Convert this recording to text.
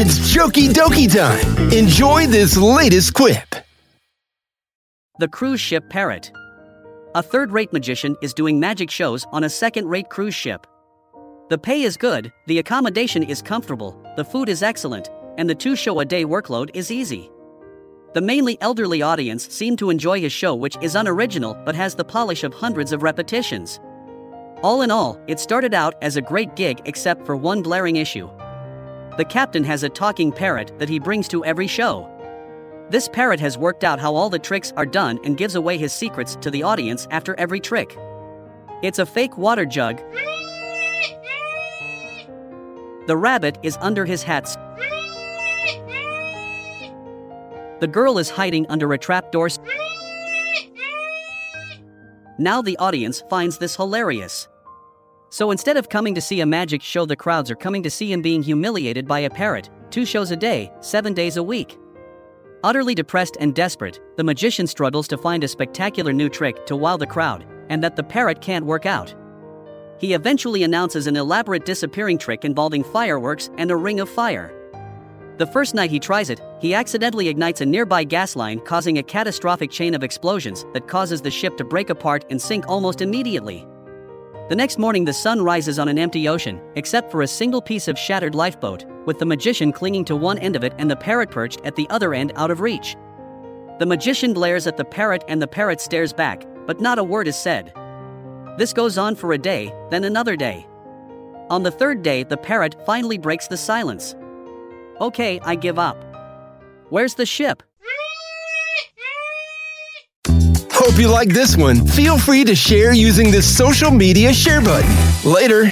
It's JokieDokie time. Enjoy this latest quip. The Cruise Ship Parrot. A third rate magician is doing magic shows on a second rate cruise ship. The pay is good, the accommodation is comfortable, the food is excellent, and the two show a day workload is easy. The mainly elderly audience seem to enjoy his show, which is unoriginal but has the polish of hundreds of repetitions. All in all, it started out as a great gig except for one glaring issue. The captain has a talking parrot that he brings to every show. This parrot has worked out how all the tricks are done and gives away his secrets to the audience after every trick. It's a fake water jug. The rabbit is under his hat. The girl is hiding under a trapdoor. Now the audience finds this hilarious. So instead of coming to see a magic show, the crowds are coming to see him being humiliated by a parrot, two shows a day, seven days a week. Utterly depressed and desperate, the magician struggles to find a spectacular new trick to wow the crowd, and that the parrot can't work out. He eventually announces an elaborate disappearing trick involving fireworks and a ring of fire. The first night he tries it, he accidentally ignites a nearby gas line, causing a catastrophic chain of explosions that causes the ship to break apart and sink almost immediately. The next morning, the sun rises on an empty ocean, except for a single piece of shattered lifeboat, with the magician clinging to one end of it and the parrot perched at the other end out of reach. The magician glares at the parrot and the parrot stares back, but not a word is said. This goes on for a day, then another day. On the third day, the parrot finally breaks the silence. Okay, I give up. Where's the ship? Hope you like this one. Feel free to share using the social media share button. Later.